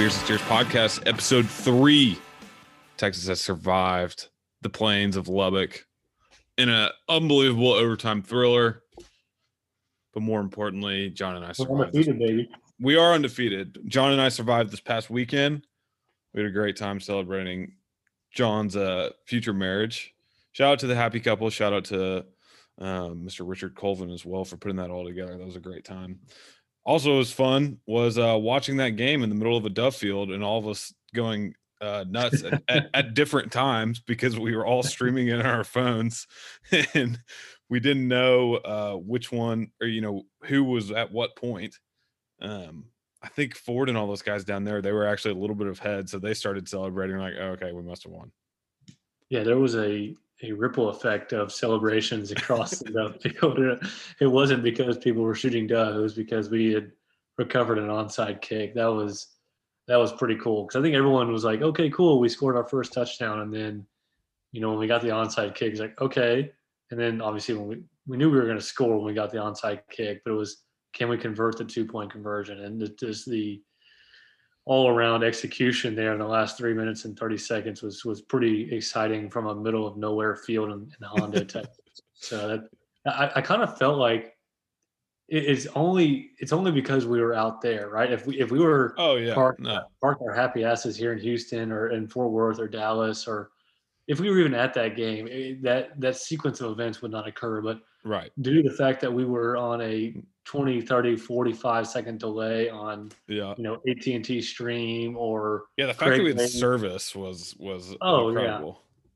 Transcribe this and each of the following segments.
Beers and Steers podcast, episode three. Texas has survived the plains of Lubbock in an unbelievable overtime thriller. But more importantly, John and I survived. We are undefeated. John and I survived this past weekend. We had a great time celebrating John's uh, future marriage. Shout out to the happy couple. Shout out to um, Mr. Richard Colvin as well for putting that all together. That was a great time. Also, was fun was uh, watching that game in the middle of a dove field and all of us going uh, nuts at, at, at different times because we were all streaming in our phones and we didn't know uh, which one or you know who was at what point. Um, I think Ford and all those guys down there they were actually a little bit ahead, so they started celebrating like, oh, okay, we must have won. Yeah, there was a, a ripple effect of celebrations across the field. It wasn't because people were shooting dove; it was because we had recovered an onside kick. That was that was pretty cool because I think everyone was like, "Okay, cool, we scored our first touchdown," and then you know when we got the onside kick, it's like, "Okay," and then obviously when we we knew we were going to score when we got the onside kick, but it was can we convert the two point conversion and just the all around execution there in the last three minutes and 30 seconds was was pretty exciting from a middle of nowhere field in, in Hondo, Texas. So that I, I kind of felt like it's only it's only because we were out there, right? If we if we were Oh yeah, parked, no, parked our happy asses here in Houston or in Fort Worth or Dallas or if we were even at that game, it, that that sequence of events would not occur. But right, due to the fact that we were on a 20, 30, 45 second delay on yeah, you know AT&T stream or yeah. The fact that we Craig had Way- service was was Oh, yeah.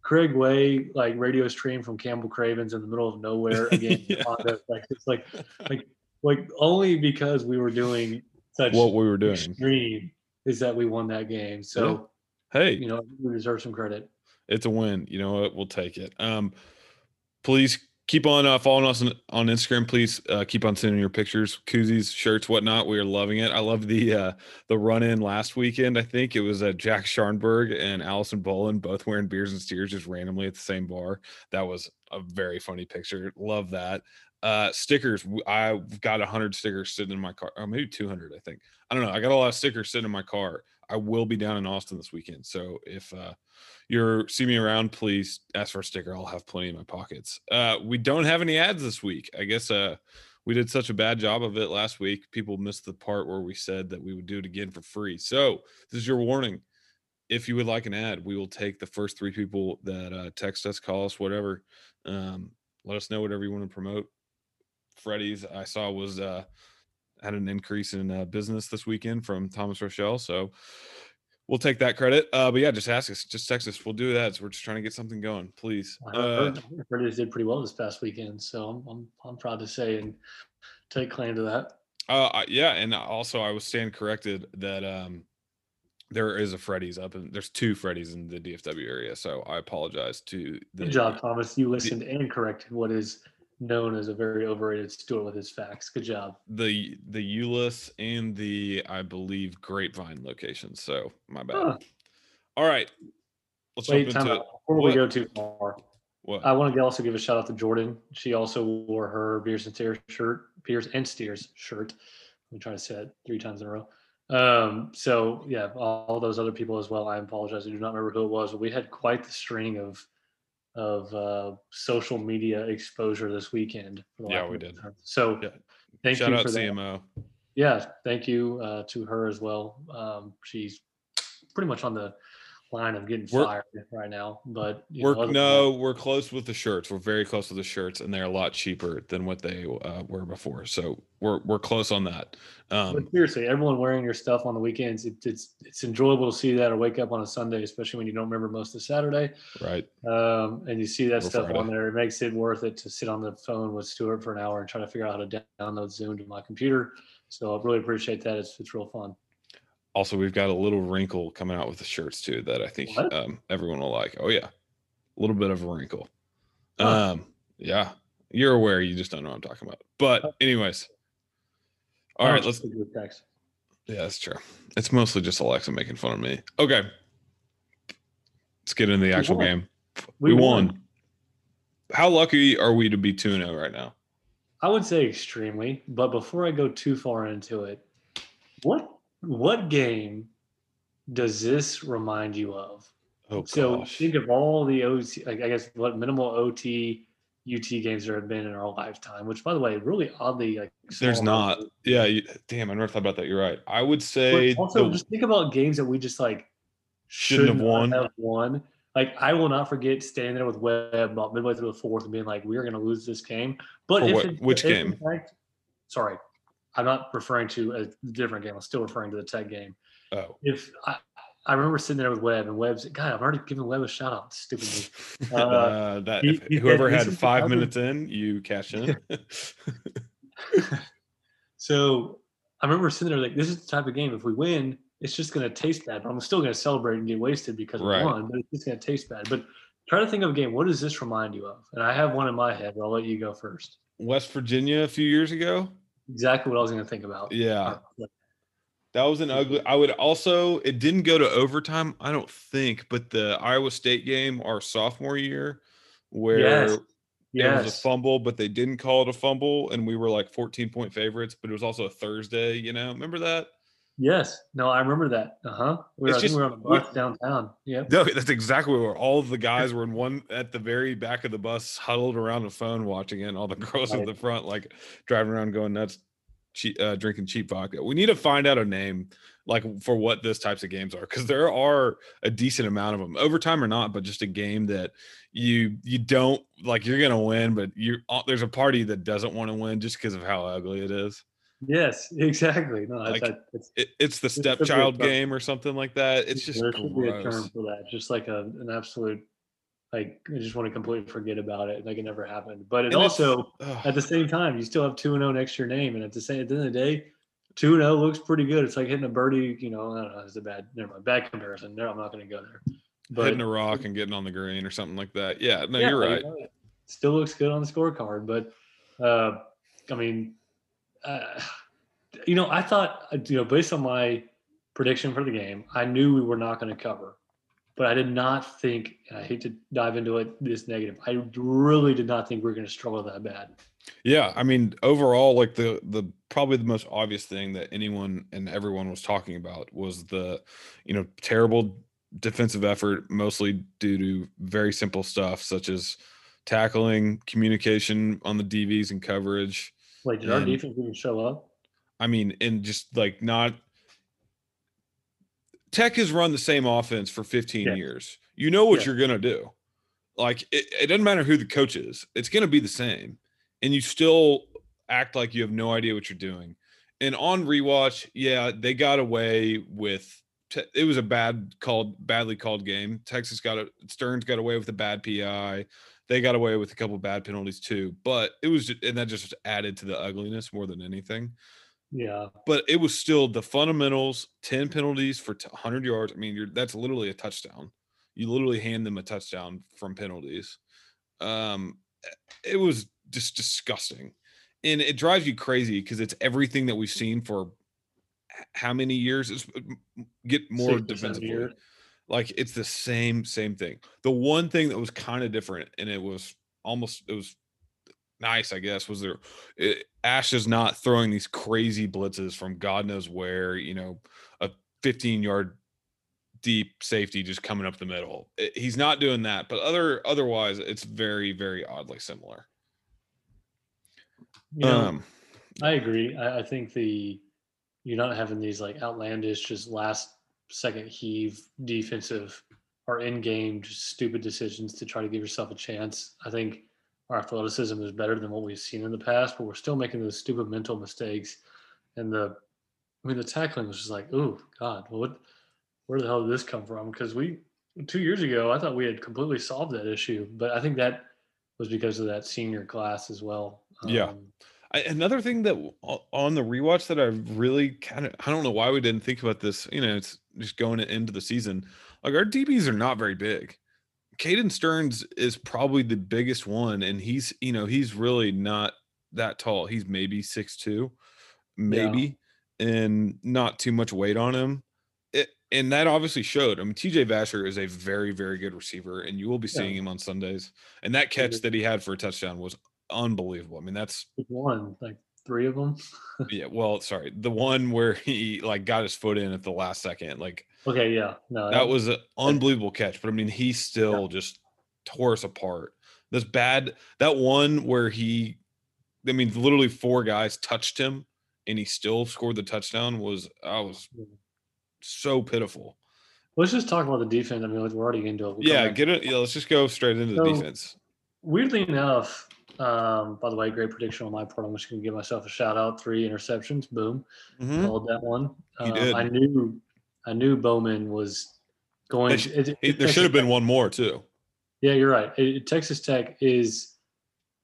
Craig Way like radio stream from Campbell Cravens in the middle of nowhere again. Yeah. Like it's like like like only because we were doing such What we were doing. extreme is that we won that game. So Hey, you know we deserve some credit. it's a win. You know what? We'll take it. Um, please keep on uh, following us on, on Instagram. Please uh, keep on sending your pictures, koozies, shirts, whatnot. We are loving it. I love the uh, the run in last weekend. I think it was uh, Jack Scharnberg and Allison Bolin both wearing beers and steers just randomly at the same bar. That was a very funny picture. Love that. Uh, stickers. I've got hundred stickers sitting in my car, or maybe two hundred. I think. I don't know. I got a lot of stickers sitting in my car. I will be down in Austin this weekend, so if uh, you're see me around, please ask for a sticker. I'll have plenty in my pockets. Uh, we don't have any ads this week. I guess uh, we did such a bad job of it last week. People missed the part where we said that we would do it again for free. So this is your warning. If you would like an ad, we will take the first three people that uh, text us, call us, whatever. Um, let us know whatever you want to promote. Freddy's I saw was uh, had an increase in uh, business this weekend from Thomas Rochelle. So we'll take that credit. Uh, but yeah, just ask us, just text us. We'll do that. So we're just trying to get something going, please. I Uh, heard, I heard did pretty well this past weekend, so I'm, I'm I'm proud to say and take claim to that. uh, yeah, and also I was stand corrected that um, there is a Freddy's up, and there's two Freddy's in the DFW area. So I apologize to the Good job, Thomas. You listened and corrected what is known as a very overrated Stuart with his facts. Good job. the the Euless and the I believe Grapevine location. So my bad. Huh. All right, let's Wait, jump into. Before What? we go too far, What? I want to also give a shout out to Jordan. She also wore her Beers and Steers shirt, Beers and Steers shirt. I'm trying to say it three times in a row. Um, so yeah, all, all those other people as well. I apologize. I do not remember who it was, but we had quite the string of of uh, social media exposure this weekend. Yeah, we did. So Yeah. thank Shout you out for that. CMO. Yeah, thank you uh, to her as well. Um, she's pretty much on the line of getting We're- fired right now, but We're know, no, we're close with the shirts. We're very close with the shirts, and they're a lot cheaper than what they uh, were before. So we're we're close on that. Um, But seriously, everyone wearing your stuff on the weekends, it, it's it's enjoyable to see that or wake up on a Sunday, especially when you don't remember most of Saturday, right. um, and you see that Or stuff on there. It makes it worth it to sit on the phone with Stuart for an hour and try to figure out how to download Zoom to my computer. So I really appreciate that. It's it's real fun. Also, we've got a little wrinkle coming out with the shirts too that I think um, everyone will like. Oh yeah, a little bit of a wrinkle. Huh. Um, yeah, you're aware. You just don't know what I'm talking about. But anyways, all right, let's. text? Yeah, that's true. It's mostly just Alexa making fun of me. Okay, let's get into the actual won. game. We, won. How lucky are we to be 2 0 right now? I would say extremely, but before I go too far into it, what what game does this remind you of? Oh So gosh. think of all the OT, like I guess what minimal OT, UT games there have been in our lifetime. Which, by the way, really oddly like There's not. numbers. Yeah. You, damn, I never thought about that. You're right. I would But say also, the- just think about games that we just like Shouldn't have won. Have won. Like I will not forget standing there with Webb about midway through the fourth and being like, "We are going to lose this game." But if what- it- which if game? fact- sorry, I'm not referring to a different game. I'm still referring to the Tech game. oh. If I, I remember sitting there with Webb and Webb's God, I've already given Webb a shout out. Stupid me. Uh, Uh, that he- he whoever this had five minutes in, you cash in. So I remember sitting there like, this is the type of game. If we win, it's just going to taste bad. But I'm still going to celebrate and get wasted because we won. But it's just going to taste bad. But try to think of a game. What does this remind you of? And I have one in my head. But I'll let you go first. West Virginia a few years ago. Exactly what I was going to think about. Yeah. Uh, that was an ugly. I would also. It didn't go to overtime. I don't think, but the Iowa State game, our sophomore year, where Yes. it was a fumble, but they didn't call it a fumble, and we were like 14 point favorites. But it was also a Thursday. You know, remember that? Yes. No, I remember that. Uh huh. We were, It's I think just- we were on we- bus downtown. Yeah. No, that's exactly where all of the guys were in one at the very back of the bus, huddled around the phone watching it. And all the girls at Right. the front, like driving around going nuts, cheap, uh, drinking cheap vodka. We need to find out a name like for what this types of games are because there are a decent amount of them, overtime or not, but just a game that you you don't like. You're gonna win, but you uh, there's a party that doesn't want to win just because of how ugly it is. Yes. Exactly. No, Like, that's, that, that's It, it's the should be a stepchild game or something like that. It's just there should be a term for that. Just like a an absolute. Like I just want to completely forget about it, like it never happened. But it And also, at the same time, you still have two and zero next to your name, and at the same at the end of the day, two and zero looks pretty good. It's like hitting a birdie. You know, I don't know. It's a bad, never mind, bad comparison. No, I'm not going to go there. But hitting a rock and getting on the green or something like that. Yeah, no, yeah, you're right. uh, Still looks good on the scorecard, but uh, I mean, uh, you know, I thought uh, you know based on my prediction for the game, I knew we were not going to cover, but I did not think. And I hate to dive into it this negative. I really did not think we were going to struggle that bad. Yeah, I mean, overall, like the the probably the most obvious thing that anyone and everyone was talking about was the, you know, terrible defensive effort, mostly due to very simple stuff such as tackling, communication on the DBs and coverage. Did our defense even show up? I mean, and just like not Tech has run the same offense for 15 Yeah. years. You know what Yeah. you're gonna do. Like it, it doesn't matter who the coach is, it's gonna be the same. And you still act like you have no idea what you're doing. And on rewatch, yeah, they got away with it was a bad called badly called game. Texas got a Sterns got away with a bad PI. They got away with a couple bad penalties too, but it was and that just added to the ugliness more than anything. Yeah, but it was still the fundamentals 10 penalties for 100 yards i mean you're that's literally a touchdown. You literally hand them a touchdown from penalties. Um it was just disgusting. And it drives you crazy because it's everything that we've seen for how many years it's get more Six or seven defensively. Like it's the same same thing. The one thing that was kind of different and it was almost it was nice i guess was there it, ash is not throwing these crazy blitzes from god knows where you know a 15 yard deep safety just coming up the middle. It- he's not doing that but other otherwise it's very very oddly similar. You know, um. I agree. I, I think the you're not having these like outlandish, just last second heave defensive or in game, just stupid decisions to try to give yourself a chance. I think our athleticism is better than what we've seen in the past, but we're still making those stupid mental mistakes. And the, I mean, the tackling was just like, oh God, what, where the hell did this come from? Because we two years ago, I thought we had completely solved that issue, but I think that was because of that senior class as well. Yeah. Um, I, another thing that on the rewatch that I really kind of I don't know why we didn't think about this. You know, it's just going into the season. Like our DBs are not very big. Caden Sterns is probably the biggest one, and he's you know he's really not that tall. He's maybe six two, maybe, and not too much weight on him. It, and that obviously showed. I mean, TJ Vasher is a very very good receiver, and you will be Yeah. seeing him on Sundays. And that catch that he had for a touchdown was unbelievable. I mean, that's one, like three of them. yeah, well, sorry, the one where he like got his foot in at the last second, like Okay, yeah, no, that was an unbelievable catch. But I mean, he still just tore us apart. This bad that one where he, I mean, literally four guys touched him, and he still scored the touchdown. Was I was so pitiful. Let's just talk about the defense. I mean, we're already into it. We'll Yeah, get it. Yeah, let's just go straight into the defense. Weirdly enough, um, by the way, great prediction on my part. I'm just going to give myself a shout out. Three interceptions. Boom. Mhm. Called that one. You Um, did. I knew. I knew Bowman was going. Sh- it- it- there should have been Tech- one more too. Yeah, you're right. Texas Tech is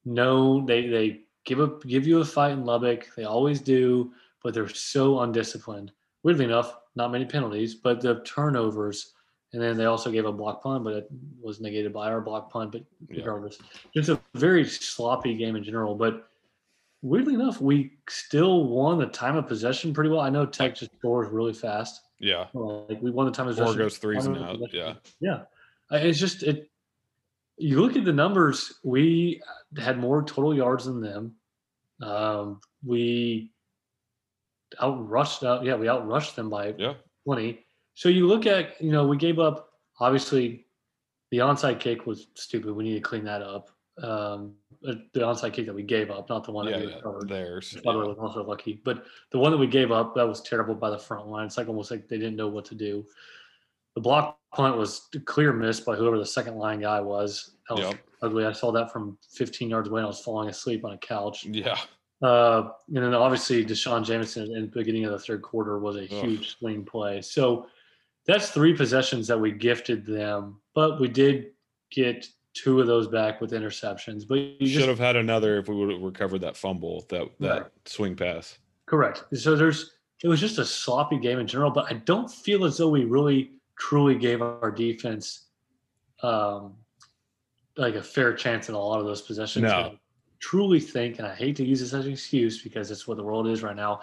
known. They they give up give you a fight in Lubbock. They always do, but they're so undisciplined. Weirdly enough, not many penalties, but the turnovers. And then they also gave a block punt, but it was negated by our block punt. But Yeah. regardless, just a very sloppy game in general. But weirdly enough, we still won the time of possession pretty well. I know Tech just scores really fast. Yeah, Like we won the time of possession. four goes threes and out. Yeah, Yeah, it's just it. You look at the numbers. We had more total yards than them. Um, we outrushed. Uh, yeah, we outrushed them by yeah, twenty. So you look at you know we gave up. Obviously, the onside kick was stupid. We need to clean that up. Um, uh, the onside kick that we gave up, not the one that yeah, we yeah. recovered. Theirs. By the way, was also lucky. But the one that we gave up, that was terrible by the front line. It's like almost like they didn't know what to do. The block punt was a clear miss by whoever the second line guy was. That was Yep. ugly. I saw that from 15 yards away. and I was falling asleep on a couch. Yeah, Uh, and then obviously D'Shawn Jamison in the beginning of the third quarter was a Ugh. huge swing play. So that's three possessions that we gifted them, but we did get two of those back with interceptions. But you should just have had another if we would have recovered that fumble, that that Right. swing pass. Correct. So there's it was just a sloppy game in general, but I don't feel as though we really truly gave our defense um, like a fair chance in a lot of those possessions. No. I truly think, and I hate to use this as an excuse because it's what the world is right now.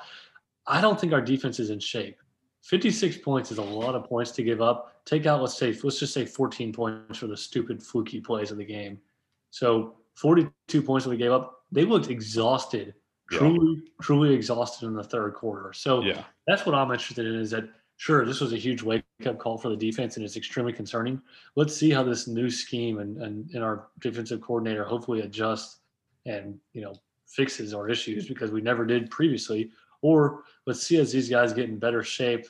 I don't think our defense is in shape. 56 points is a lot of points to give up. Take out, let's say, let's just say 14 points for the stupid fluky plays of the game. So 42 points that we gave up. They looked exhausted, Yeah. truly, truly exhausted in the third quarter. So Yeah, that's what I'm interested in is that sure, this was a huge wake up call for the defense and it's extremely concerning. Let's see how this new scheme and, and, and our defensive coordinator hopefully adjusts and, you know, fixes our issues because we never did previously. Or let's see as these guys get in better shape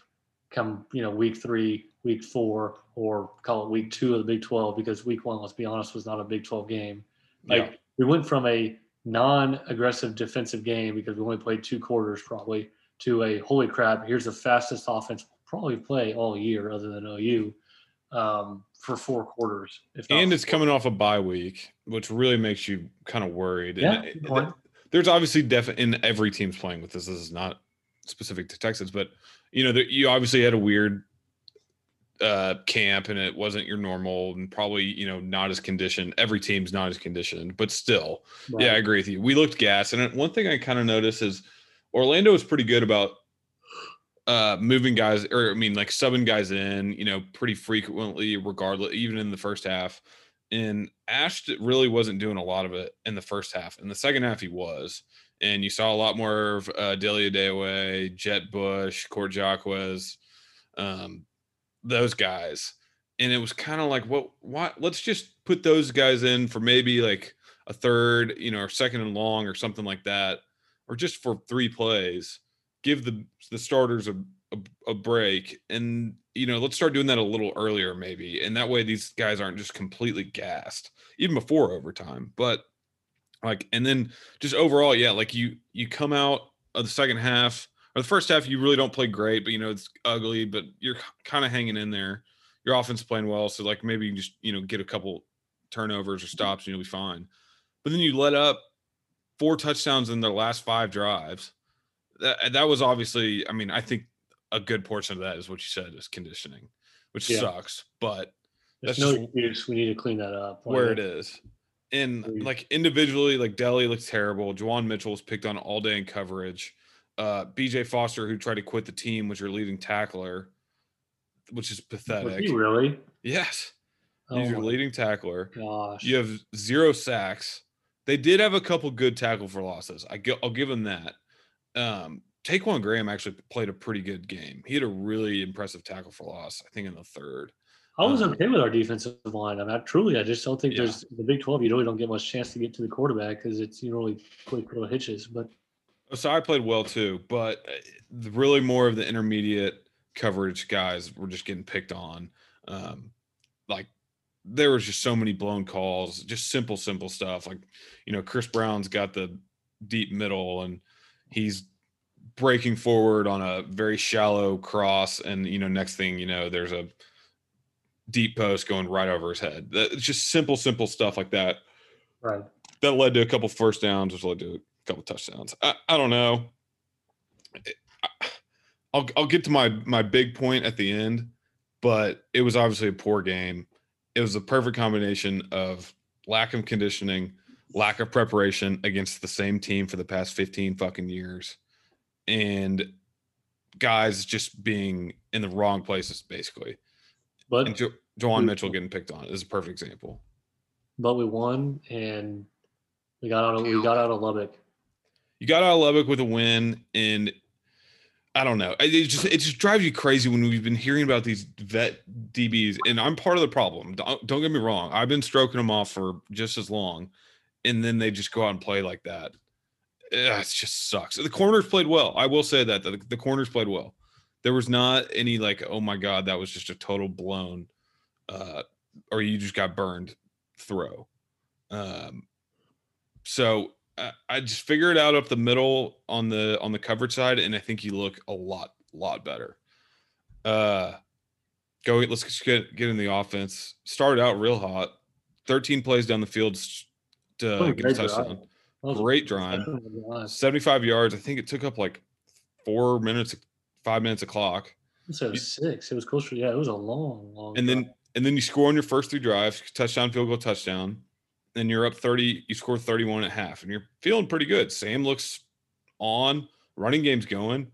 come, you know, week three, week four, or call it week two of the Big 12 because week one, let's be honest, was not a Big 12 game. Like yeah, we went from a non-aggressive defensive game because we only played two quarters probably to a holy crap, here's the fastest offense we'll probably play all year other than OU um, for four quarters. If not and it's four. coming off a bye week, which really makes you kind of worried. Yeah, And. There's obviously def in every team's playing with this. This is not specific to Texas, but you know, there, you obviously had a weird uh camp and it wasn't your normal and probably you know not as conditioned every team's not as conditioned but still. Yeah i agree with you. We looked gas and one thing i kind of noticed is orlando is pretty good about uh moving guys or i mean like subbing guys in you know pretty frequently regardless even in the first half and ash really wasn't doing a lot of it in the first half. In the second half he was and you saw a lot more of uh delia Dewey, Jett Bush Cort Jaquess um those guys. And it was kind of like what why let's just put those guys in for maybe like a third you know or second and long or something like that or just for three plays. Give the the starters a, a, a break and you know let's start doing that a little earlier maybe and that way these guys aren't just completely gassed even before overtime but like and then just overall yeah like you you come out of the second half or the first half you really don't play great but you know it's ugly but you're kind of hanging in there your offense playing well so like maybe you just you know get a couple turnovers or mm-hmm. stops and you'll be fine but then you let up four touchdowns in their last five drives that, that was obviously i mean i think a good portion of that is what you said is conditioning which Yeah. sucks but There's that's no excuse. We need to clean that up. Where it is. And like individually, like Delhi looks terrible. Juwan Mitchell was picked on all day in coverage. Uh, BJ Foster, who tried to quit the team, was your leading tackler, which is pathetic. he really? Yes, Oh he's your leading tackler. gosh. You have zero sacks. They did have a couple good tackle for losses. I will give them that. Um, Ta'Quon Graham actually played a pretty good game. He had a really impressive tackle for loss. I think in the third. I was um, okay with our defensive line. I mean, not truly, I just don't think yeah. there's the Big Twelve. You really don't get much chance to get to the quarterback because it's you know really quick little hitches. But so I played well too, but uh, really more of the intermediate coverage guys were just getting picked on. Um, like there was just so many blown calls, just simple, simple stuff. Like, you know, Chris Brown's got the deep middle and he's breaking forward on a very shallow cross. And, you know, next thing you know, there's a deep post going right over his head. It's just simple, simple stuff like that. Right. That led to a couple first downs, which led to a couple touchdowns. I, I don't know. I'll I'll get to my my big point at the end, but it was obviously a poor game it was a perfect combination of lack of conditioning, lack of preparation against the same team for the past 15 fucking years, and guys just being in the wrong places, basically. But and jo- Juwan Mitchell getting picked on is a perfect example. But we won, and we got out. Of, we got out of Lubbock. You got out of Lubbock with a win, and I don't know. It just it just drives you crazy when we've been hearing about these vet DBs, and I'm part of the problem. Don't, don't get me wrong. I've been stroking them off for just as long, and then they just go out and play like that. It just sucks. The corners played well. I will say that the, the corners played well. There was not any like, oh my god, that was just a total blown, uh, or you just got burned throw. Um, so I just figure it out up the middle on the on the coverage side, and I think you look a lot lot better. Uh, go let's get get in the offense. Started out real hot, thirteen plays down the field to oh, get a touchdown. Great drive, seventy five yards. I think it took up like four minutes, five minutes of clock. So six. It was closer. Yeah, it was a long, long. And drive. then and then you score on your first three drives, touchdown, field goal, touchdown and you're up 30, you score 31 and a half, and you're feeling pretty good. Sam looks on, running game's going.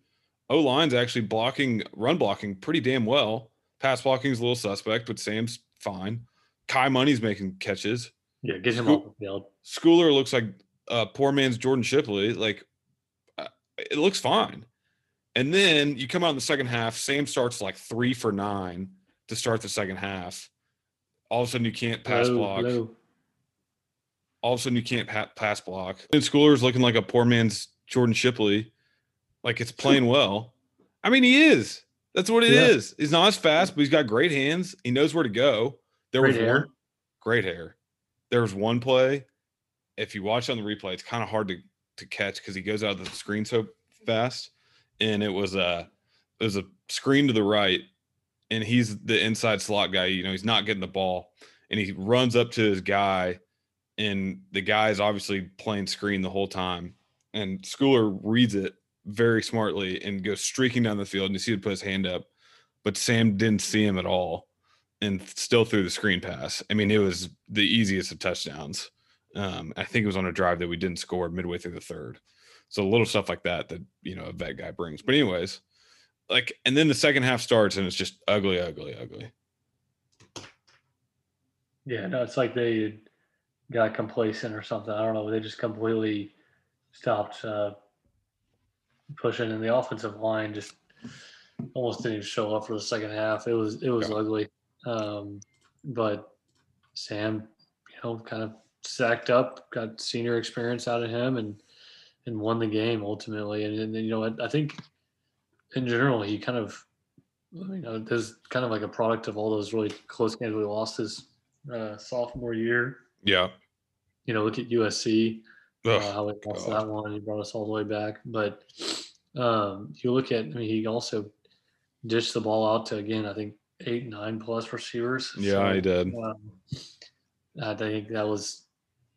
O line's actually blocking, run blocking pretty damn well. Pass blocking is a little suspect, but Sam's fine. Kai Money's making catches. Yeah, get him off the field. Schooler looks like a poor man's Jordan Shipley. Like uh, it looks fine. And then you come out in the second half. Sam starts like three for nine to start the second half. All of a sudden, you can't pass low, block. Low all of a sudden you can't pass block. And Schooler's looking like a poor man's Jordan Shipley. Like it's playing well. I mean, he is. That's what it yeah. is. He's not as fast, but he's got great hands. He knows where to go. There great was hair. one great hair. There was one play. If you watch on the replay, it's kind of hard to to catch because he goes out of the screen so fast. And it was a it was a screen to the right, and he's the inside slot guy. You know, he's not getting the ball, and he runs up to his guy and the guy is obviously playing screen the whole time. And Schooler reads it very smartly and goes streaking down the field, and you see him put his hand up, but Sam didn't see him at all, and still threw the screen pass. I mean, it was the easiest of touchdowns. Um, I think it was on a drive that we didn't score midway through the third. So a little stuff like that that you know a vet guy brings. But anyways, like, and then the second half starts and it's just ugly, ugly, ugly. Yeah, no, it's like they got complacent or something. I don't know. They just completely stopped uh, pushing, and the offensive line just almost didn't even show up for the second half. It was it was yeah. ugly. Um, but Sam, you know, kind of sacked up, got senior experience out of him, and and won the game ultimately. And, and you know, I, I think in general he kind of, you know, there's kind of like a product of all those really close games we lost his uh, sophomore year. Yeah. You know, look at USC, uh, how we lost that one. He brought us all the way back. But um, you look at, I mean, he also dished the ball out to, again, I think eight, nine plus receivers. Yeah, so, he did. Um, I think that was,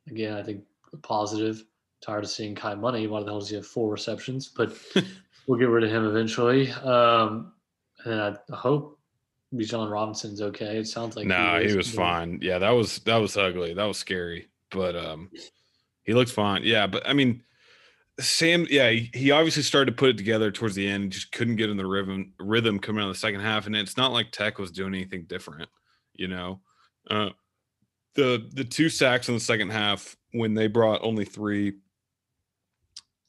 again, I think positive. Tired of seeing Kai Money. Why the hell does he have four receptions? But we'll get rid of him eventually. Um, and I hope Bijan Robinson's okay. It sounds like nah, he, he was fine. Yeah, that was that was ugly. That was scary, but um, he looked fine. Yeah, but I mean, Sam, yeah, he, he obviously started to put it together towards the end. Just couldn't get in the rhythm rhythm coming out of the second half, and it's not like Tech was doing anything different. You know, uh, the the two sacks in the second half when they brought only three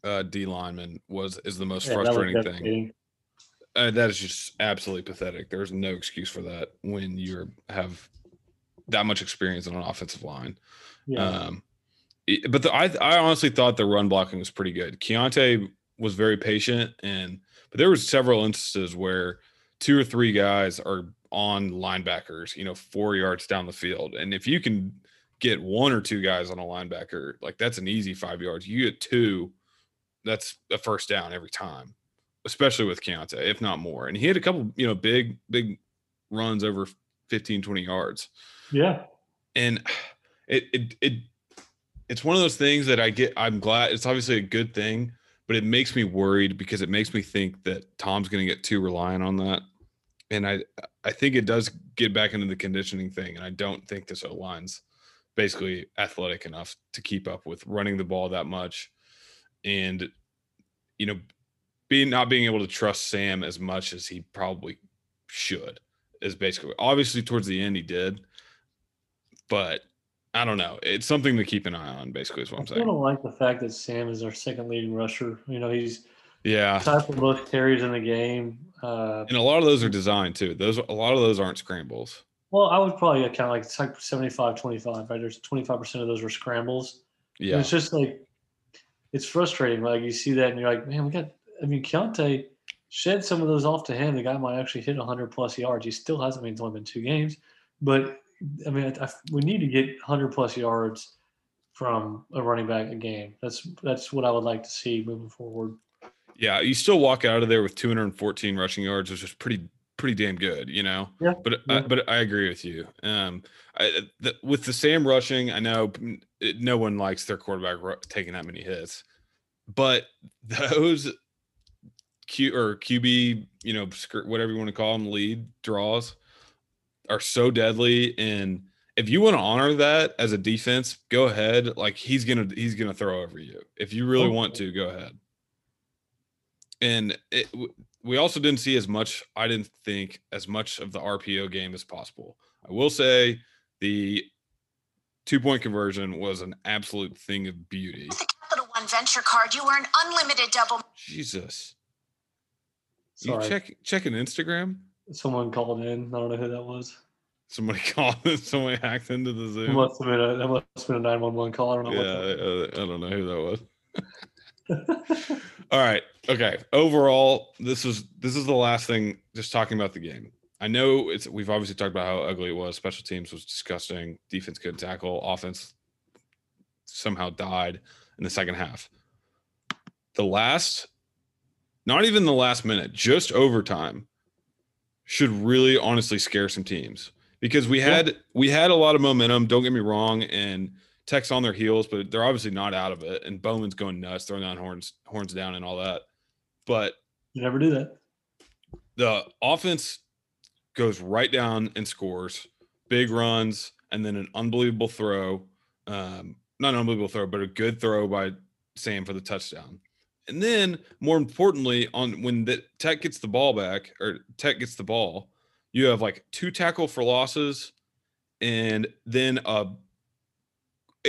uh, D linemen was is the most Yeah, that frustrating thing. Uh, that is just absolutely pathetic. There's no excuse for that when you have that much experience on an offensive line. Yeah. Um, it- but the, I I honestly thought the run blocking was pretty good. Keaontay was very patient, and but there was several instances where two or three guys are on linebackers, you know, four yards down the field, and if you can get one or two guys on a linebacker, like that's an easy five yards. You get two, that's a first down every time, especially with Keaontay, if not more. And he had a couple, you know, big big runs over 15, 20 yards yeah. and it it it it's one of those things that I get. I'm glad it's obviously a good thing, but it makes me worried because it makes me think that Tom's going to get too reliant on that, and I I think it does get back into the conditioning thing, and I don't think this O line's basically athletic enough to keep up with running the ball that much, and you know, being not being able to trust Sam as much as he probably should is basically obviously towards the end he did but I don't know. It's something to keep an eye on. Basically, is what I I'm saying. don't like the fact that Sam is our second leading rusher. You know, he's Yeah, tied for most carries in the game. Uh, and a lot of those are designed too. Those a lot of those aren't scrambles. well, I would probably account like it's like 75 25, right? There's 25% of those were scrambles. And Yeah, it's just like, it's frustrating. Like, you see that and you're like, man, we got, I mean, Keaontay shed some of those off to him. The guy might actually hit 100 plus yards. He still hasn't, I mean, it's only been two games. But, I mean, I, I- we need to get 100 plus yards from a running back a game. That's that's what I would like to see moving forward. Yeah. You still walk out of there with 214 rushing yards, which is pretty pretty damn good, you know. Yeah, But I, yeah. but I agree with you. Um, I, the, with the Sam rushing, I know it, no one likes their quarterback ru- taking that many hits, but those Q or QB, you know, whatever you want to call them, lead draws are so deadly. And if you want to honor that as a defense, go ahead. Like he's gonna he's gonna throw over you. If you really want to, go ahead. And it, we also didn't see as much. I didn't think as much of the RPO game as possible. I will say the two point conversion was an absolute thing of beauty. With the Capital One Venture card, you earn unlimited double. Jesus, Sorry. you check checking Instagram? Someone called in. I don't know who that was. Somebody called. Somebody hacked into the It Zoom. must have been a that must have been a nine one one call. I don't know Yeah, what. I don't know who that was. All right. Okay. Overall, this was this is the last thing. Just talking about the game. I know it's we've obviously talked about how ugly it was. Special teams was disgusting. Defense couldn't tackle. Offense somehow died in the second half. The last, not even the last minute, just overtime, should really honestly scare some teams because we Yeah. had we had a lot of momentum. Don't get me wrong, and Tech's on their heels, but they're obviously not out of it. And Bowman's going nuts, throwing down horns, horns down, and all that. But you never do that. the offense goes right down and scores big runs and then an unbelievable throw um not an unbelievable throw but a good throw by sam for the touchdown and then more importantly on when the tech gets the ball back or tech gets the ball you have like two tackle for losses and then uh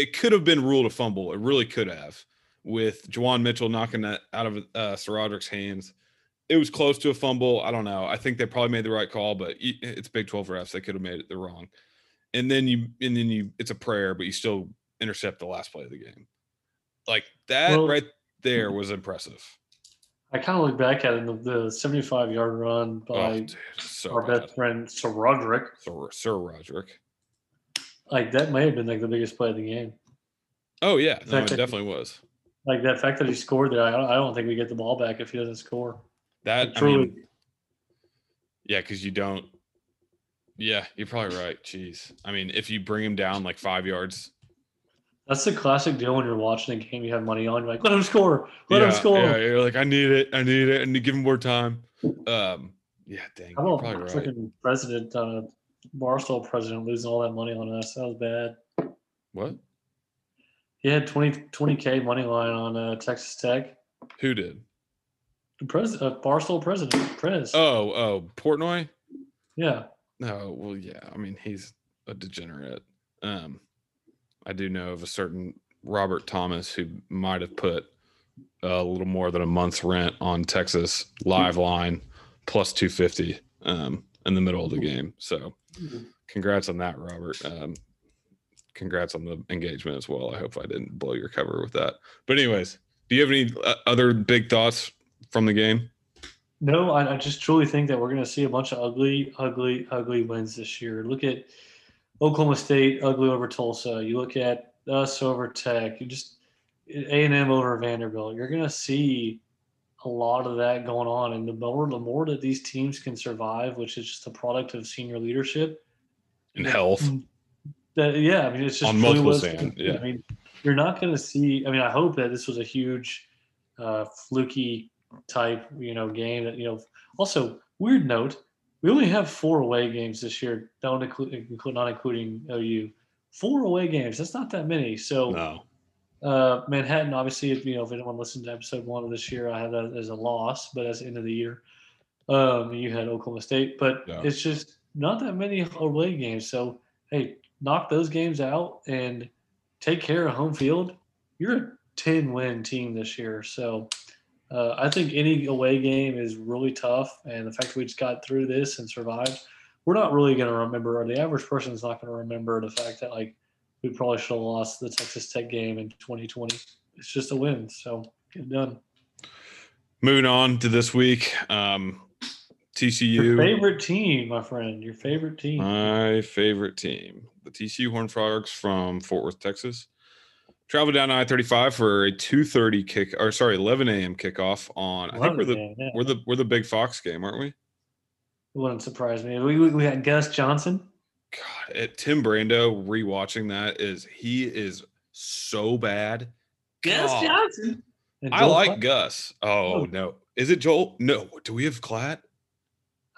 it could have been ruled a fumble it really could have with Juwan Mitchell knocking that out of uh Sir Roderick's hands it was close to a fumble. I don't know. I think they probably made the right call, but it's Big 12 refs. They could have made it the wrong. And then you, and then you, it's a prayer, but you still intercept the last play of the game. Like that Well- right there was impressive. I kind of look back at it, the, the 75 yard run Oh, by dude, so our bad. best friend Sir Roderick. Sir, Sir Roderick. Like that may have been like the biggest play of the game. Oh yeah, no, it definitely was. Like that fact that he scored there, I don't, I don't think we get the ball back if he doesn't score. That I Truly, mean, yeah, because you don't. Yeah, you're probably right. Jeez, I mean, if you bring him down like five yards, that's the classic deal when you're watching a game you have money on. You're like, let him score, let yeah, him score. Yeah, you're like, I need it, I need it, and give him more time. Um, yeah, dang, How about right. freaking president, uh, Barstool president losing all that money on us? That was bad. What? He had 20 k money line on uh, Texas Tech. Who did? The president, uh, Barstool president, Prez. Oh, oh, Portnoy. yeah, No, well, yeah. I mean, he's a degenerate. Um, I do know of a certain Robert Thomas, who might have put a little more than a month's rent on Texas live line plus 250 um, in the middle of the game. So congrats on that, Robert. Um, congrats on the engagement as well. I hope I didn't blow your cover with that. But anyways, do you have any uh, other big thoughts from the game? No, I, I just truly think that we're going to see a bunch of ugly, ugly, ugly wins this year. Look at Oklahoma State, ugly over Tulsa. You look at us over Tech. You just A and M over Vanderbilt. You're going to see a lot of that going on, and the more the more that these teams can survive, which is just a product of senior leadership and health. That yeah, I mean it's just on multiple stands. Yeah, I mean you're not going to see. I mean, I hope that this was a huge, uh, fluky type, you know, game that you know. Also, weird note: we only have four away games this year, don't including not including OU. Four away games. That's not that many. So, no. Uh, Manhattan, obviously, if you know, if anyone listened to episode one of this year, I had that as a loss, but as the end of the year, um, you had Oklahoma State, but Yeah. it's just not that many away games. So, hey, knock those games out and take care of home field. You're a 10 win team this year. So, uh, I think any away game is really tough. And the fact that we just got through this and survived, we're not really going to remember, or the average person is not going to remember the fact that, like, we probably should have lost the Texas Tech game in 2020. It's just a win. So, get done. Moving on to this week, um, Your TCU. favorite team, my friend. Your favorite team. My favorite team, the TCU Horned Frogs from Fort Worth, Texas, traveled down I thirty five for a two thirty kick, or sorry, eleven a.m. kickoff on. I think we're the Yeah, yeah. we're the we're the Big Fox game, aren't we? It wouldn't surprise me. We, we, we had Gus Johnson. God, it, Tim Brando rewatching that is he is so bad. Gus God. Johnson. I like Klatt. Gus. Oh Oh. no, is it Joel? No, do we have Klatt?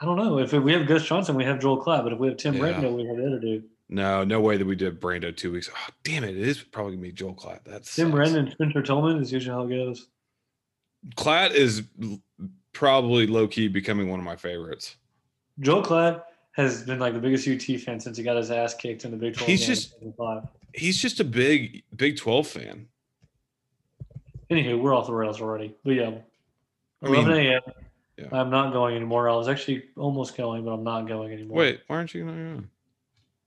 I don't know. If we have Gus Johnson, we have Joel Klatt. But if we have Tim Yeah. Brando, we have the other dude. No, no way that we did Brando two weeks. Oh, damn it! It is probably gonna be Joel Klatt. That's Tim Brando, and Spencer Tillman is usually how it goes. Klatt is probably low key becoming one of my favorites. Joel Klatt has been like the biggest UT fan since he got his ass kicked in the Big 12. He's just- He's just a big Big Twelve fan. Anywho, we're off the rails already. But yeah, I mean, 11 a.m. yeah. I'm not going anymore. I was actually almost going, but I'm not going anymore. wait, why aren't you going?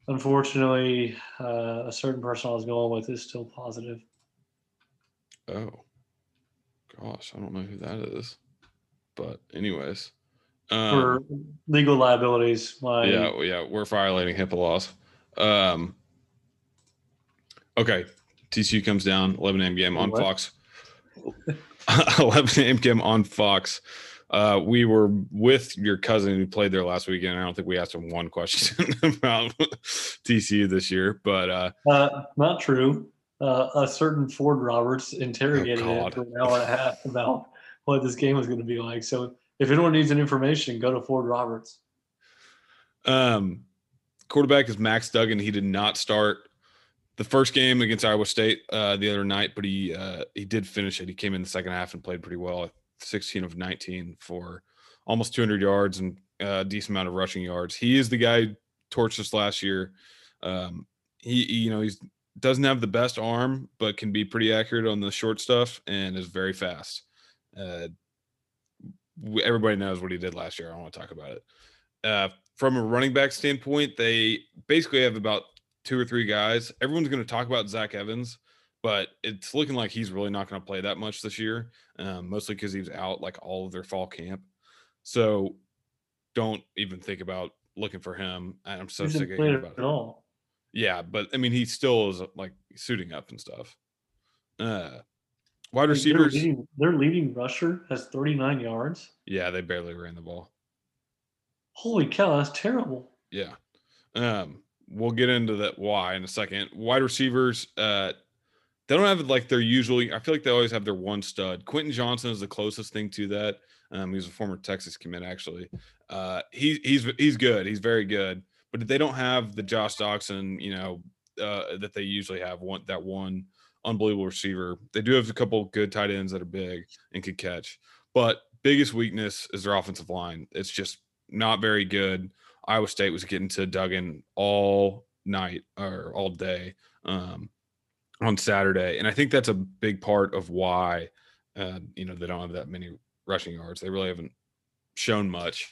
Unfortunately, uh, a certain person I was going with is still positive. Oh, gosh, I don't know who that is. But anyways, um, For legal liabilities, my yeah, yeah, we're violating HIPAA laws. Um, okay, TCU comes down 11 a.m. game on What? Fox. 11 a.m. game on Fox. Uh, we were with your cousin who played there last weekend. I don't think we asked him one question about TCU this year, but uh, Uh, not true. Uh, a certain Ford Roberts interrogated him for an hour and a half about what this game was going to be like. So if anyone needs any information, go to Ford Roberts. Um, quarterback is Max Duggan. He did not start the first game against Iowa State uh, the other night, but he uh, he did finish it. He came in the second half and played pretty well. 16 of 19 for almost 200 yards and a decent amount of rushing yards. He is the guy who torched us last year. Um, he, he, you know, he's doesn't have the best arm, but can be pretty accurate on the short stuff and is very fast. Uh, everybody knows what he did last year. I don't want to talk about it. Uh, from a running back standpoint, they basically have about two or three guys. Everyone's going to talk about Zach Evans, but it's looking like he's really not going to play that much this year, um, mostly because he was out like all of their fall camp. So don't even think about looking for him. I'm so sick of hearing about at it. all. Yeah, but I mean, he still is like suiting up and stuff. Uh, wide receivers, Their leading, their leading rusher has 39 yards. yeah, they barely ran the ball. Holy cow, that's terrible. Yeah. Um, we'll get into that why in a second. Wide receivers, uh, they don't have like their usually. I feel like they always have their one stud. Quentin Johnston is the closest thing to that. Um, he's a former Texas commit actually. Uh, he, he's he's good. He's very good. But they don't have the Josh Doctson, you know, uh, that they usually have. One that one unbelievable receiver. They do have a couple good tight ends that are big and could catch. But biggest weakness is their offensive line. It's just not very good. Iowa State was getting to Duggan all night or all day. Um, on Saturday, and I think that's a big part of why uh, you know they don't have that many rushing yards. They really haven't shown much.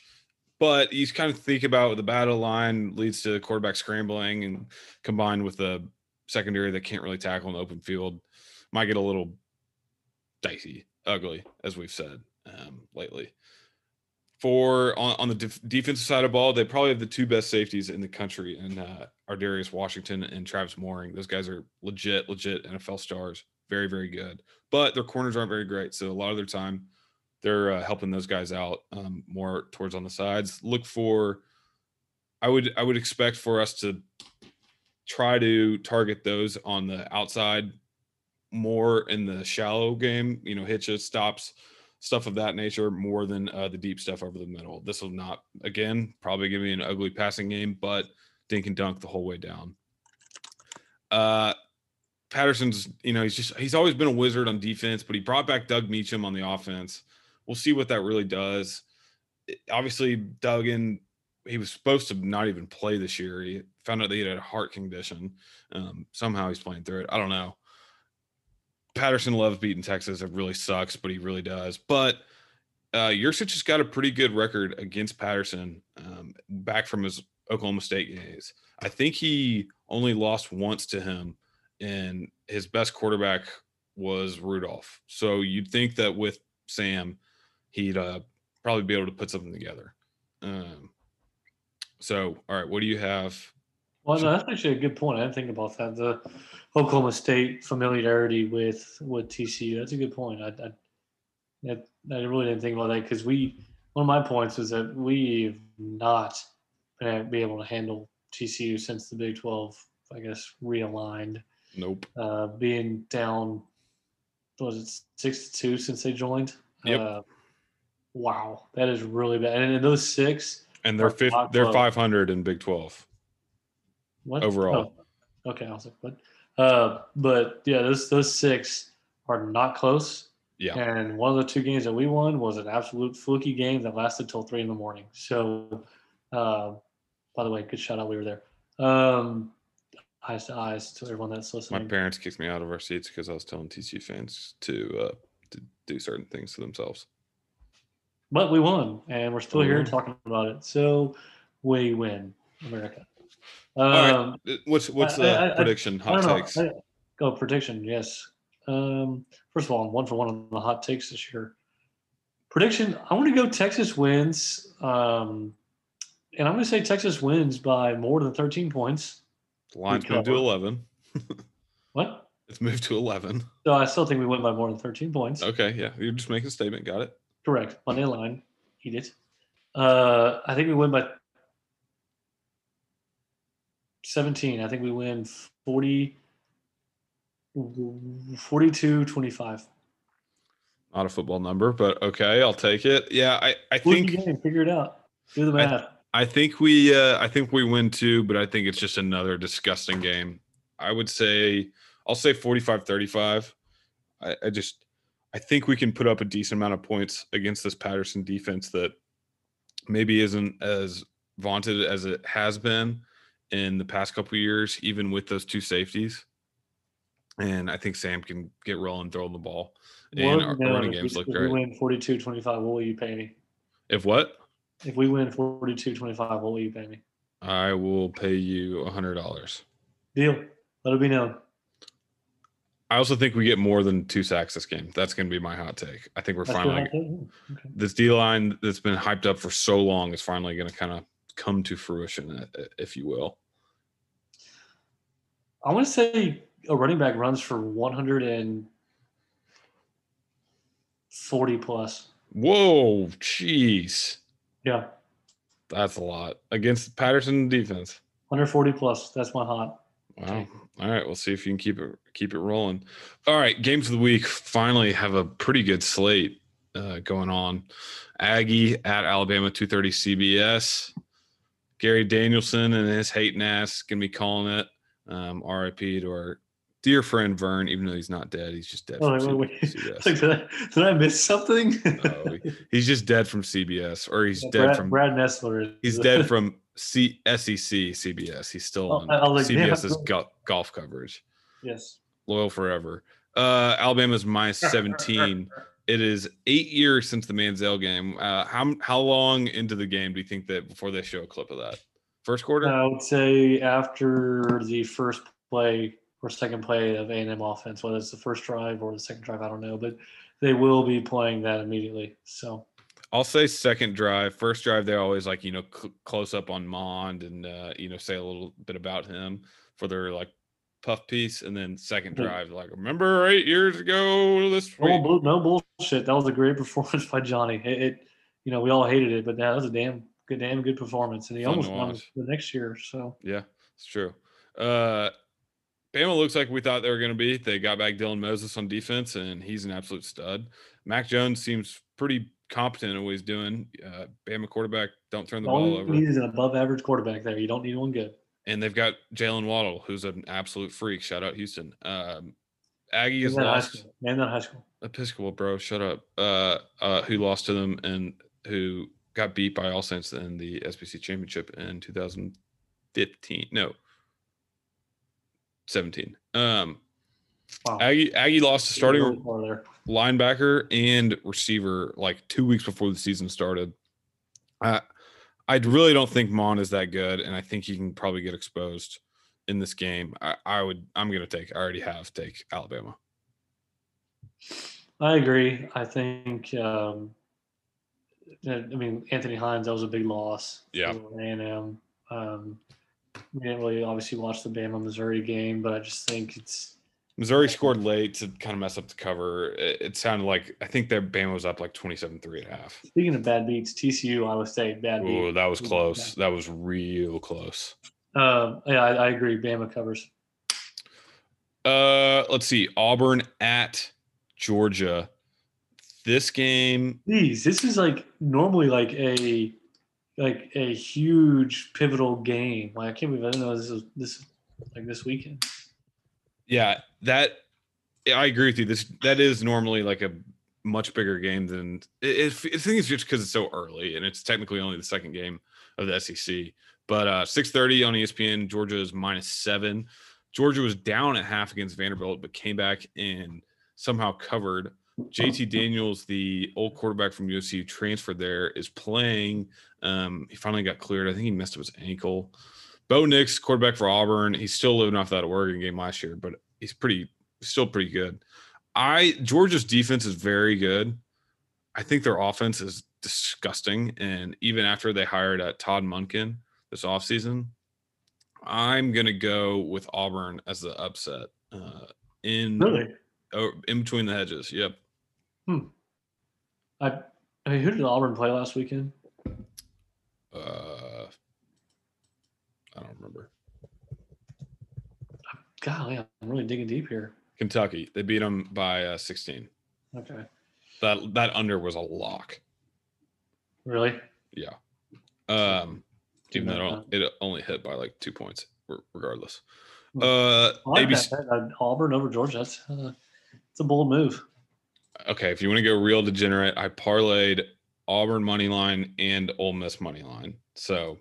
But you kind of think about the battle line leads to quarterback scrambling, and combined with the secondary that can't really tackle in the open field, might get a little dicey, ugly, as we've said um, lately. For on, on the def- defensive side of ball, they probably have the two best safeties in the country, and uh, Darius Washington and Trevon Moehrig. Those guys are legit, legit NFL stars. Very, very good. But their corners aren't very great, so a lot of their time they're uh, helping those guys out um, more towards on the sides. Look for, I would, I would expect for us to try to target those on the outside more in the shallow game. You know, hitches, stops, stuff of that nature more than uh, the deep stuff over the middle. This will not, again, probably give me an ugly passing game, but dink and dunk the whole way down. Uh, Patterson's, you know, he's just he's always been a wizard on defense, but he brought back Doug Meacham on the offense. We'll see what that really does. It, obviously, Duggan, he was supposed to not even play this year. He found out that he had a heart condition. Um, somehow he's playing through it. I don't know. Patterson loves beating Texas. It really sucks, but he really does. But uh, has got a pretty good record against Patterson um, back from his Oklahoma State days. I think he only lost once to him, and his best quarterback was Rudolph. So you'd think that with Sam, he'd uh, probably be able to put something together. Um, so, all right, what do you have? Well, no, that's actually a good point. I didn't think about that. The Oklahoma State familiarity with with TCU. That's a good point. I I, I really didn't think about that because we one of my points was that we've not been be able to handle TCU since the Big Twelve, I guess, realigned. Nope. Uh, being down, was it six to two since they joined? Yep. Uh, wow, that is really bad. And in those six, And they're fifth, they're 500 in Big 12 What? overall. Oh, okay, I was like, what? Uh, but yeah, those those six are not close. Yeah. And one of the two games that we won was an absolute fluky game that lasted till three in the morning. So, uh, by the way, good shout out. We were there. Um, eyes to eyes to everyone that's listening. My parents kicked me out of our seats because I was telling TCU fans to uh, to do certain things to themselves. But we won, and we're still We here talking about it. So we win, America. Um, right. Uh, What's what's the I- I- prediction? Hot takes. I- Go prediction, yes. Um, first of all, I'm one for one on the hot takes this year. Prediction: I want to go Texas wins, um, and I'm going to say Texas wins by more than 13 points. The line's moved to 11. What? It's moved to 11. So I still think we win by more than 13 points. Okay, yeah, you're just making a statement. Got it. Correct. Money line. Eat it. Uh, I think we win by 17. I think we win 40, 42 25. Not a football number, but okay, I'll take it. Yeah, I I think game. Figure it out. Do the I- math. I think we uh, I think we win too, but I think it's just another disgusting game. I would say I'll say 45-35. I, I just I think we can put up a decent amount of points against this Patterson defense that maybe isn't as vaunted as it has been in the past couple of years, even with those two safeties. And I think Sam can get rolling, throwing the ball. And our, you our know running games look if great. we win 42 25, what will you pay me? If what? If we win 42 25, what will you pay me? I will pay you a hundred dollars. Deal. Let it be known. I also think we get more than two sacks this game. That's going to be my hot take. I think we're That's finally. Okay. this D line that's been hyped up for so long is finally going to kind of come to fruition, uh, if you will. I want to say a running back runs for 140 plus. Whoa, jeez, Yeah. that's a lot against Patterson defense. 140 plus. That's my hot. Wow. All right, we'll see if you can keep it keep it rolling. All right, games of the week finally have a pretty good slate uh, going on. Aggie at Alabama, two thirty CBS. Gary Danielson and his hating ass gonna be calling it. Um, RIP to our dear friend Verne, even though he's not dead, he's just dead Oh, from wait, CBS. Like, did, I, did I miss something? No, he's just dead from CBS, or he's dead Brad, from Brad Nessler. He's dead from C- SEC CBS. He's still Oh, on was like, CBS's go- golf coverage. yes. loyal forever. Uh, Alabama's minus 17. It is eight years since the Manziel game. Uh, how how long into the game do you think that before they show a clip of that? First quarter. I would say after the first play or second play of A&M offense, whether it's the first drive or the second drive, I don't know, but they will be playing that immediately. So I'll say second drive. First drive, they're always like you know cl- close up on Mond and uh, you know say a little bit about him for their like puff piece, and then second drive, like remember eight years ago this no, week. no bullshit. That was a great performance by Johnny. It, it you know, we all hated it, but that was a damn good, damn good performance, and he Fun almost won the next year. So Yeah, it's true. Uh, Bama looks like we thought they were going to be. They got back Dylan Moses on defense, and he's an absolute stud. Mac Jones seems pretty competent at what he's doing. Uh, Bama quarterback, don't turn the all ball over. He's an above-average quarterback there. You don't need one good. And they've got Jaylen Waddle, who's an absolute freak. Shout out Houston. Um, Aggie has Man, that high lost school. Man, high school. Episcopal, bro. Shut up. Uh, uh, who lost to them and who got beat by All Saints in the SPC championship in 2015. No, 17. Um, Wow. Aggie Aggie lost to starting Really linebacker and receiver like two weeks before the season started. I I really don't think Mond is that good, and I think he can probably get exposed in this game. I, I would I'm gonna take I already have take Alabama. I agree. I think. Um, I mean, Anthony Hines. That was a big loss. Yeah. A and M. Um, we didn't really obviously watch the Bama Missouri game, but I just think it's Missouri scored late to kind of mess up the cover. It, it sounded like I think their Bama was up like 27-3 at half. speaking of bad beats. TCU, Iowa State, bad beat. Ooh, that was close. That was real close. Um, yeah, I, I agree. Bama covers. Uh, let's see. Auburn at Georgia. This game, These. This is like normally like a like a huge pivotal game. Like I can't believe I didn't know this was this like this weekend. Yeah, that I agree with you. This that is normally like a much bigger game than it, I think it's just because it's so early and it's technically only the second game of the SEC. But uh 6:30 on ESPN, Georgia is minus seven. Georgia was down at half against Vanderbilt, but came back and somehow covered. JT Daniels, the old quarterback from USC who transferred there, is playing. Um, he finally got cleared. I think he messed up his ankle. Bo Nix, quarterback for Auburn, he's still living off that Oregon game last year, but he's pretty, still pretty good. I Georgia's defense is very good. I think their offense is disgusting, and even after they hired uh, Todd Monken this offseason, I'm gonna go with Auburn as the upset. Uh, in Really? oh, in between the hedges. Yep. I, I mean, who did Auburn play last weekend? Uh, I don't remember. Golly, I'm really digging deep here. Kentucky. They beat them by uh, 16. Okay. That that under was a lock. Really? Yeah. Um, even though it it only hit by like two points, regardless. Hmm. Uh, like ABC. that. bet. Uh, Auburn over Georgia. That's uh, it's a bold move. Okay, if you want to go real degenerate, I parlayed Auburn money line and Ole Miss money line. So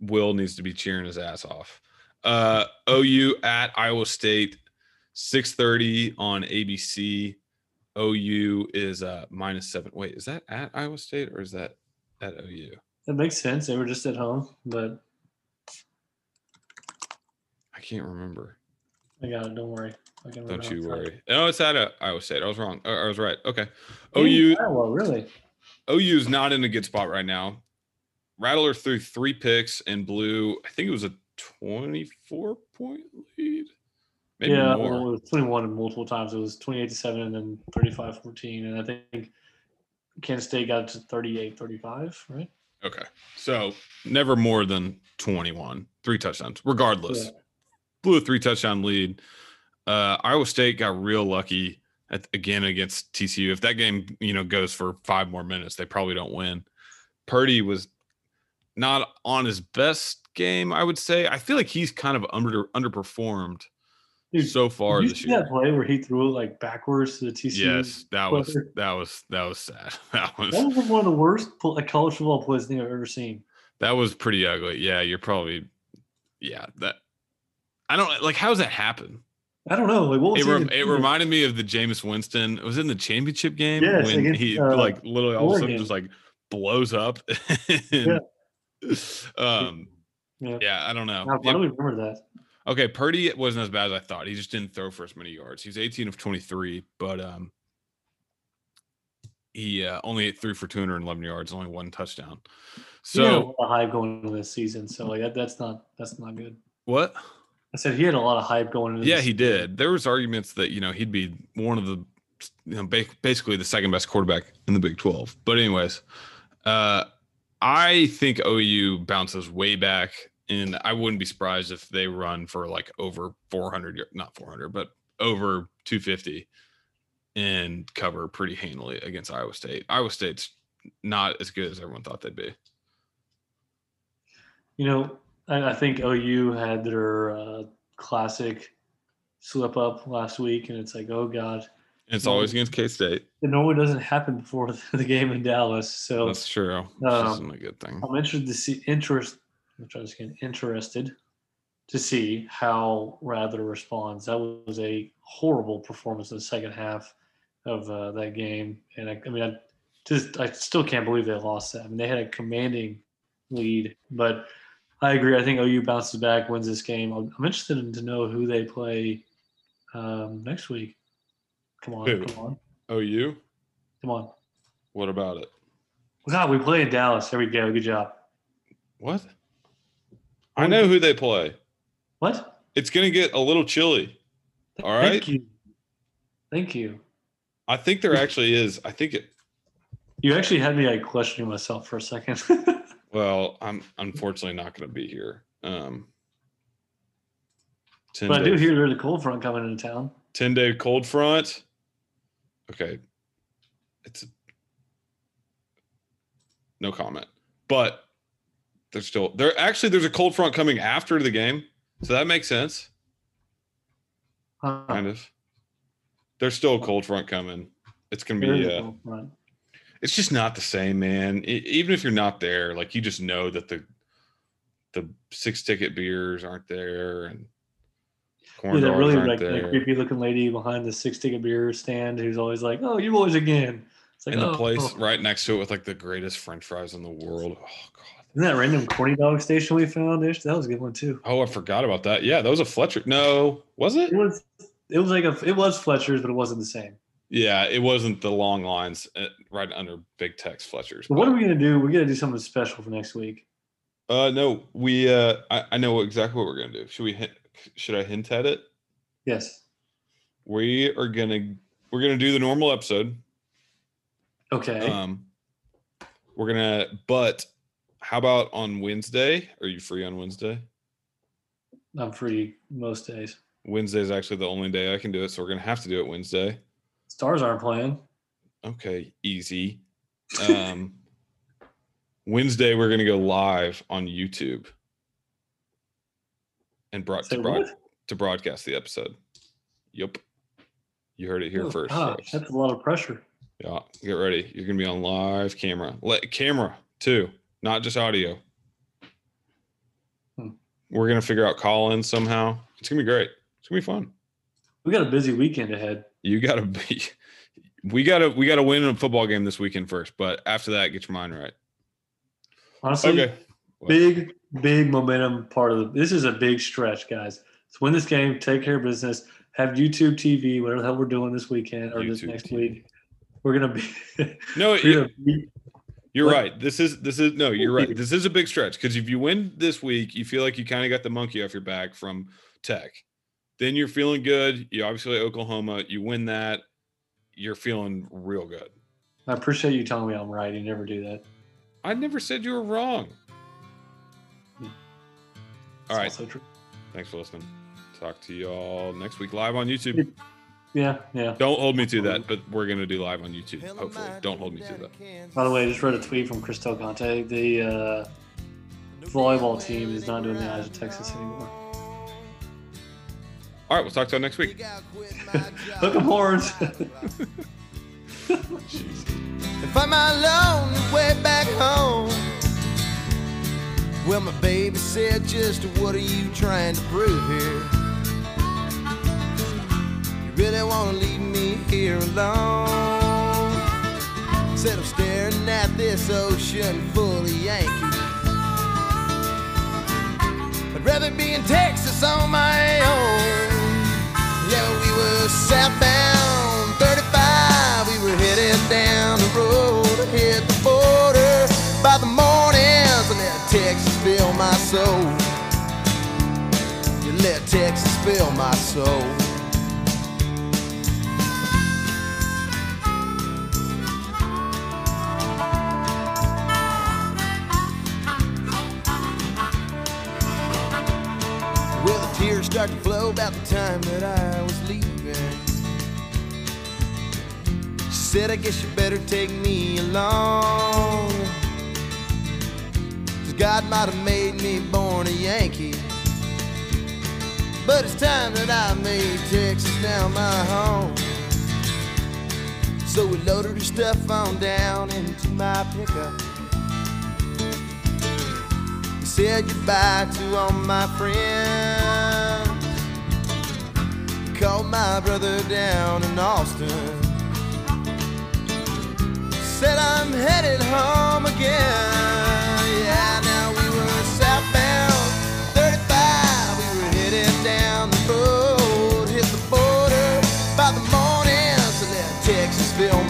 Will needs to be cheering his ass off. Uh, OU at Iowa State, six thirty on ABC. OU is uh minus seven. Wait, is that at Iowa State or is that at OU? That makes sense. They were just at home, but I can't remember. I got it. Don't worry. I can Don't you worry. No, it's at uh, Iowa State. I was wrong. Uh, I was right. Okay. OU Iowa, really? OU is not in a good spot right now. Rattler threw three picks and blew, I think it was a 24 point lead. Maybe yeah, more. well, it was 21 multiple times. It was 28 to 7 and then 35 14. And I think Kansas State got to 38 35, right? Okay. So never more than 21, three touchdowns, regardless. Yeah. Blew a three touchdown lead. Uh, Iowa State got real lucky at, again against TCU. If that game, you know, goes for five more minutes, they probably don't win. Purdy was not on his best game, I would say. I feel like he's kind of under underperformed Dude, so far you this see year. that play where he threw it like backwards to the TCU? Yes, that was that was that was sad. That was That was one of the worst college football plays I think I've ever seen. that was pretty ugly. Yeah, you're probably yeah, that I don't like how's that happen? I don't know. Like, what It, rem- it reminded me of the Jameis Winston. It was in the championship game Yes, when against, he uh, like literally all of a sudden just like blows up. and, Um. Yeah. Yeah, I don't know. Why It- do we remember that? Okay, Purdy wasn't as bad as I thought. He just didn't throw for as many yards. He's 18 of 23, but um, he uh, only threw for 211 yards, only one touchdown. he had a So lot of hype going into this season, so like that, that's not that's not good. what? I said he had a lot of hype going into. Yeah, he did. There was arguments that you know he'd be one of the, you know, basically the second best quarterback in the Big 12. But anyways, uh, I think OU bounces way back, and I wouldn't be surprised if they run for like over 400, not 400, but over 250, and cover pretty handily against Iowa State. Iowa State's not as good as everyone thought they'd be. You know, I, think OU had their uh, classic slip up last week, and it's like, oh god, it's always against K State. it normally doesn't happen before the game in Dallas. So That's true. Um, isn't a good thing. I'm interested to see interest. I'm trying to get interested to see how Rattler responds. That was a horrible performance in the second half of uh, that game, and I, I mean, I just I still can't believe they lost that. I mean, they had a commanding lead, but I agree. I think OU bounces back, wins this game. I'm, I'm interested in, to know who they play um, next week. Come on, Who? come on, OU? come on! What about it? God, we play in Dallas. There we go. Good job. What? I know who they play. What? It's going to get a little chilly. All right. Thank you. Thank you. I think there actually is. I think it. You actually had me like questioning myself for a second. Well, I'm unfortunately not going to be here. Um, 10 but I do hear there's a cold front coming into town. 10 day cold front. Okay. It's no comment. But there's still there actually there's a cold front coming after the game. So that makes sense. Huh. Kind of. There's still a cold front coming. It's gonna be a uh it's just not the same, man. E- even if you're not there, like you just know that the the six ticket beers aren't there and corn Yeah, that really like there. creepy looking lady behind the six ticket beer stand who's always like, "Oh, you boys again." It's like, and the oh, place oh. right next to it with like the greatest French fries in the world. Oh god. Isn't that random corny dog station we found? That was a good one too. Oh, I forgot about that. Yeah, that was a Fletcher. No, was it? It was. It was like a. It was Fletcher's, but it wasn't the same. Yeah, it wasn't the long lines right under Big Tex Fletcher's. But what are we gonna do? We're gonna do something special for next week. Uh, no, we. Uh, I, I know exactly what we're gonna do. Should we? Hint, should I hint at it? Yes. We are gonna. We're gonna do the normal episode. Okay. Um, we're gonna. But how about on Wednesday? Are you free on Wednesday? I'm free most days. Wednesday is actually the only day I can do it, so we're gonna have to do it Wednesday. Stars aren't playing. Okay, easy. Um, Wednesday we're gonna go live on YouTube and brought to, broad, to broadcast the episode. Yep, you heard it here Oh, first. gosh, that's a lot of pressure. Yeah, get ready. You're gonna be on live camera. Let camera too, not just audio. Hmm. We're gonna figure out Collins somehow. It's gonna be great. It's gonna be fun. We got a busy weekend ahead. You gotta be. We gotta we gotta win a football game this weekend first, but after that, get your mind right. Honestly, Okay. big, big momentum part of the. This is a big stretch, guys. Let's win this game. Take care of business. Have YouTube TV, whatever the hell we're doing this weekend or this next TV. week. We're gonna be. No, be, you're What? right. This is this is no, you're right. This is a big stretch because if you win this week, you feel like you kind of got the monkey off your back from Tech. Then you're feeling good. You obviously Oklahoma. You win that, you're feeling real good. I appreciate you telling me I'm right. You never do that. I never said you were wrong. It's All right. also true. Thanks for listening. Talk to y'all next week live on YouTube. Yeah, yeah. Don't hold me to that, but we're gonna do live on YouTube. Hopefully, don't hold me to that. By the way, I just read a tweet from Chris Conte. The uh, volleyball team is not doing the Eyes of Texas anymore. All right, we'll talk to you next week. Hook 'em horns. Jeez. and find my lonely way back home. Well, my baby said, just what are you trying to prove here? You really wanna leave me here alone? Said I'm staring at this ocean full of Yankees. I'd rather be in Texas on my own. Yeah, we were southbound 35. We were headed down the road to hit the border. By the let Texas my soul. You let Texas fill my soul. Well, the tears start to flow about the time that I was leaving. She said, I guess you better take me along. God might have me born a Yankee. But it's time that I made Texas now my home. So we loaded her stuff on down into my pickup. said goodbye to all my friends. Called my brother down in Austin. Said I'm headed home again.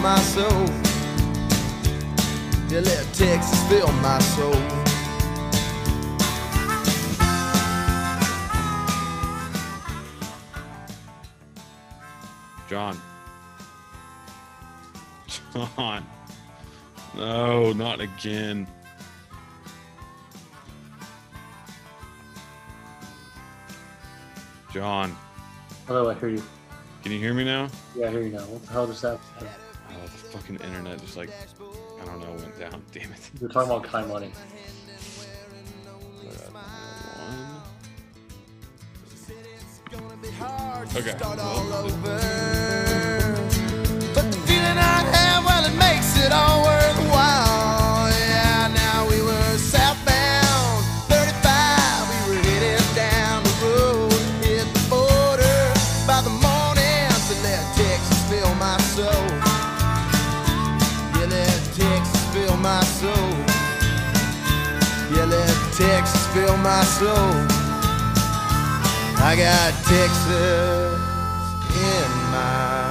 My soul. Yeah, let Texas fill my soul. John. John. No, not again. John, Hello, I hear you. can you hear me now? Yeah, I hear you now. What the hell just happened? Oh, the fucking internet just like, I don't know, went down. Damn it. We're talking about Kai Money. Uh, okay. Start well, fill my soul. I got Texas in my